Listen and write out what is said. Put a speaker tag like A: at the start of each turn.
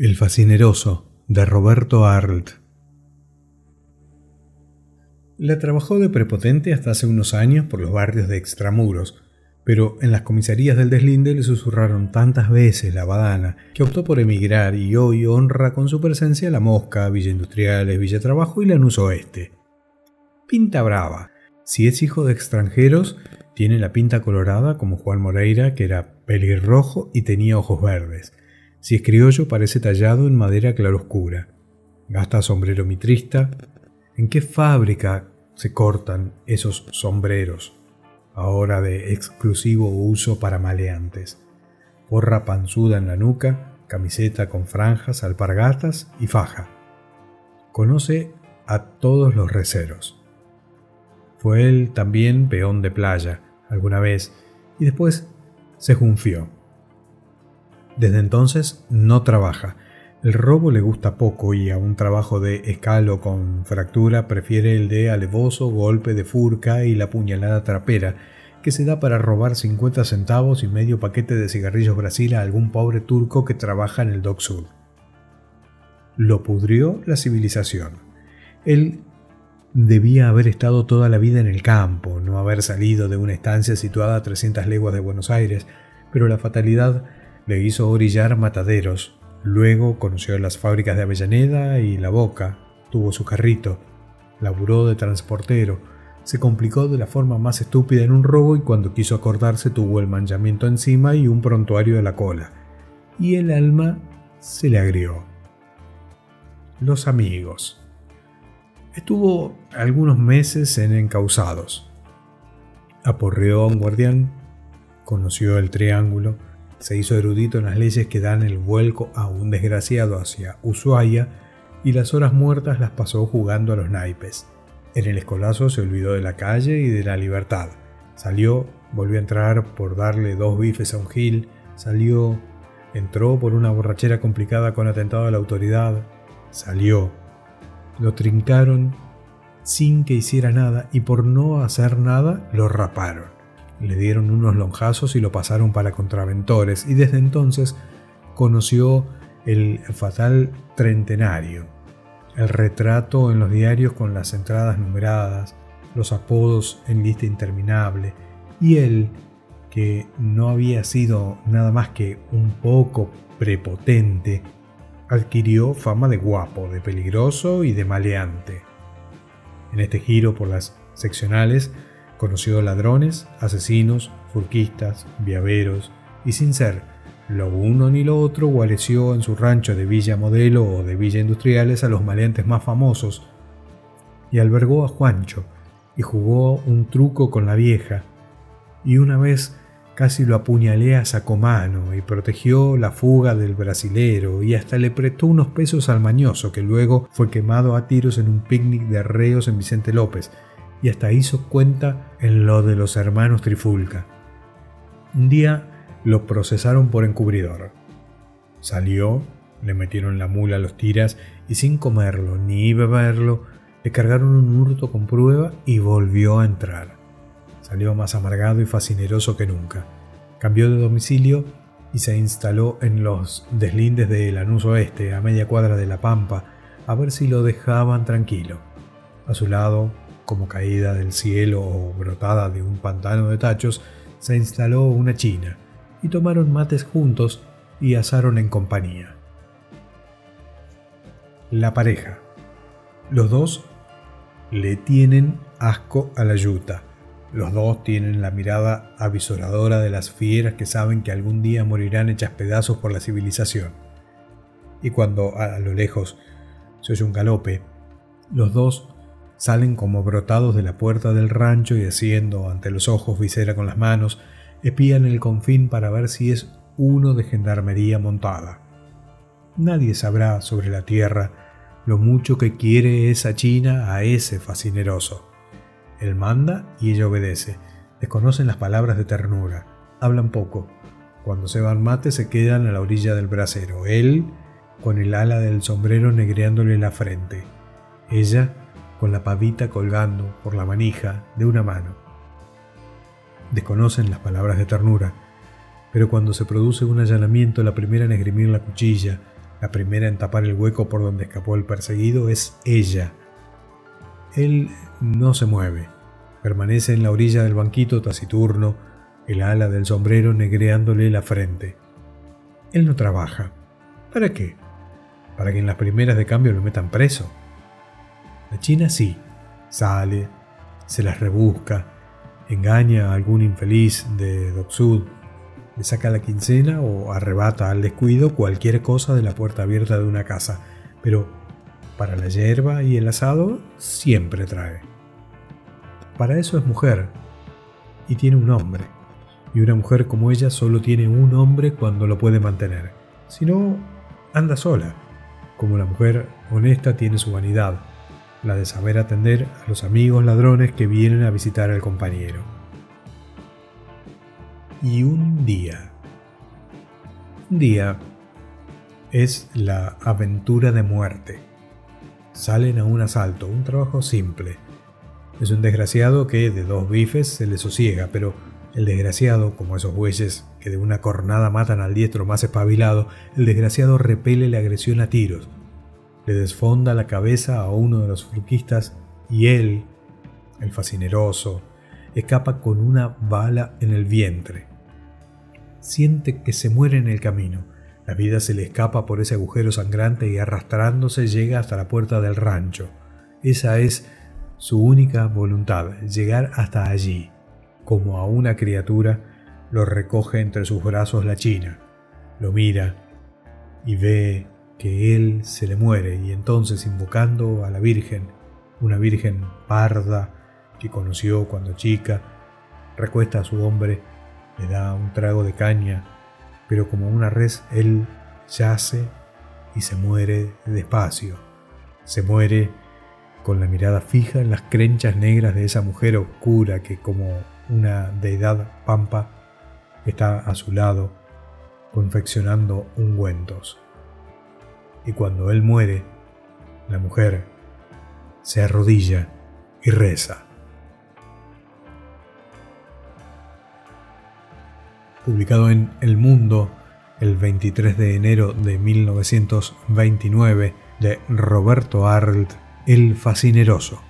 A: El fascineroso de Roberto Arlt. La trabajó de prepotente hasta hace unos años por los barrios de extramuros, pero en las comisarías del deslinde le susurraron tantas veces la badana que optó por emigrar y hoy honra con su presencia la Mosca, Villa Industriales, Villa Trabajo y Lanús Oeste. Pinta brava. Si es hijo de extranjeros, tiene la pinta colorada como Juan Moreira, que era pelirrojo y tenía ojos verdes si es criollo, parece tallado en madera claroscura. Gasta sombrero mitrista. ¿En qué fábrica se cortan esos sombreros, ahora de exclusivo uso para maleantes? Porra panzuda en la nuca, camiseta con franjas, alpargatas y faja. Conoce a todos los receros. Fue él también peón de playa alguna vez y después se junfió. Desde entonces no trabaja. El robo le gusta poco y a un trabajo de escalo con fractura prefiere el de alevoso golpe de furca y la puñalada trapera, que se da para robar 50 centavos y medio paquete de cigarrillos Brasil a algún pobre turco que trabaja en el Dock Sud. Lo pudrió la civilización. Él debía haber estado toda la vida en el campo, no haber salido de una estancia situada a 300 leguas de Buenos Aires, pero la fatalidad le hizo orillar mataderos, luego conoció las fábricas de Avellaneda y La Boca, tuvo su carrito, laburó de transportero, se complicó de la forma más estúpida en un robo y cuando quiso acordarse tuvo el manchamiento encima y un prontuario de la cola. Y el alma se le agrió. Los amigos. Estuvo algunos meses en encausados. Aporreó a un guardián, conoció el triángulo, se hizo erudito en las leyes que dan el vuelco a un desgraciado hacia Ushuaia y las horas muertas las pasó jugando a los naipes. En el escolazo se olvidó de la calle y de la libertad. Salió, volvió a entrar por darle dos bifes a un gil, salió, entró por una borrachera complicada con atentado a la autoridad, salió. Lo trincaron sin que hiciera nada y por no hacer nada lo raparon. Le dieron unos lonjazos y lo pasaron para contraventores y desde entonces conoció el fatal trentenario, el retrato en los diarios con las entradas numeradas, los apodos en lista interminable y él, que no había sido nada más que un poco prepotente, adquirió fama de guapo, de peligroso y de maleante. En este giro por las seccionales Conoció ladrones, asesinos, furquistas, viaveros, y sin ser lo uno ni lo otro, guareció en su rancho de Villa Modelo o de Villa Industriales a los maleantes más famosos, y albergó a Juancho, y jugó un truco con la vieja, y una vez casi lo apuñalé a sacomano y protegió la fuga del brasilero y hasta le prestó unos pesos al mañoso que luego fue quemado a tiros en un picnic de reos en Vicente López y hasta hizo cuenta en lo de los hermanos Trifulca. Un día lo procesaron por encubridor. Salió, le metieron la mula a los tiras y sin comerlo ni beberlo, le cargaron un hurto con prueba y volvió a entrar. Salió más amargado y fascineroso que nunca. Cambió de domicilio y se instaló en los deslindes de Lanús Oeste, a media cuadra de La Pampa, a ver si lo dejaban tranquilo. A su lado, como caída del cielo o brotada de un pantano de tachos, se instaló una china y tomaron mates juntos y asaron en compañía. La pareja. Los dos le tienen asco a la yuta. Los dos tienen la mirada avisoradora de las fieras que saben que algún día morirán hechas pedazos por la civilización. Y cuando a lo lejos se oye un galope, los dos Salen como brotados de la puerta del rancho y haciendo ante los ojos visera con las manos, espían el confín para ver si es uno de gendarmería montada. Nadie sabrá sobre la tierra lo mucho que quiere esa china a ese fascineroso. Él manda y ella obedece. Desconocen las palabras de ternura. Hablan poco. Cuando se van mate se quedan a la orilla del brasero. Él con el ala del sombrero negreándole la frente. Ella con la pavita colgando por la manija de una mano. Desconocen las palabras de ternura, pero cuando se produce un allanamiento, la primera en esgrimir la cuchilla, La primera en tapar el hueco por donde escapó el perseguido es ella. Él no se mueve, permanece en la orilla del banquito taciturno, el ala del sombrero negreándole la frente. Él no trabaja. ¿Para qué? ¿Para que en las primeras de cambio lo metan preso? La China sí, sale, se las rebusca, engaña a algún infeliz de Doksud, le saca la quincena o arrebata al descuido cualquier cosa de la puerta abierta de una casa, pero para la hierba y el asado siempre trae. Para eso es mujer y tiene un hombre. Y una mujer como ella solo tiene un hombre cuando lo puede mantener. Si no, anda sola. Como la mujer honesta tiene su vanidad, la de saber atender a los amigos ladrones que vienen a visitar al compañero. Y un día. Un día es la aventura de muerte salen a un asalto, un trabajo simple. Es un desgraciado que de dos bifes se le sosiega, pero el desgraciado, como esos bueyes que de una cornada matan al diestro más espabilado, el desgraciado repele la agresión a tiros, le desfonda la cabeza a uno de los fruquistas y él, el fascineroso, escapa con una bala en el vientre. Siente que se muere en el camino la vida se le escapa por ese agujero sangrante y arrastrándose llega hasta la puerta del rancho. Esa es su única voluntad, llegar hasta allí. Como a una criatura, lo recoge entre sus brazos la china, lo mira y ve que él se le muere y entonces invocando a la Virgen, una Virgen parda que conoció cuando chica, recuesta a su hombre, le da un trago de caña pero como una res él yace y se muere despacio. Se muere con la mirada fija en las crenchas negras de esa mujer oscura que como una deidad pampa está a su lado confeccionando ungüentos. Y cuando él muere, la mujer se arrodilla y reza. publicado en El Mundo el 23 de enero de 1929 de Roberto Arlt, El Fascineroso.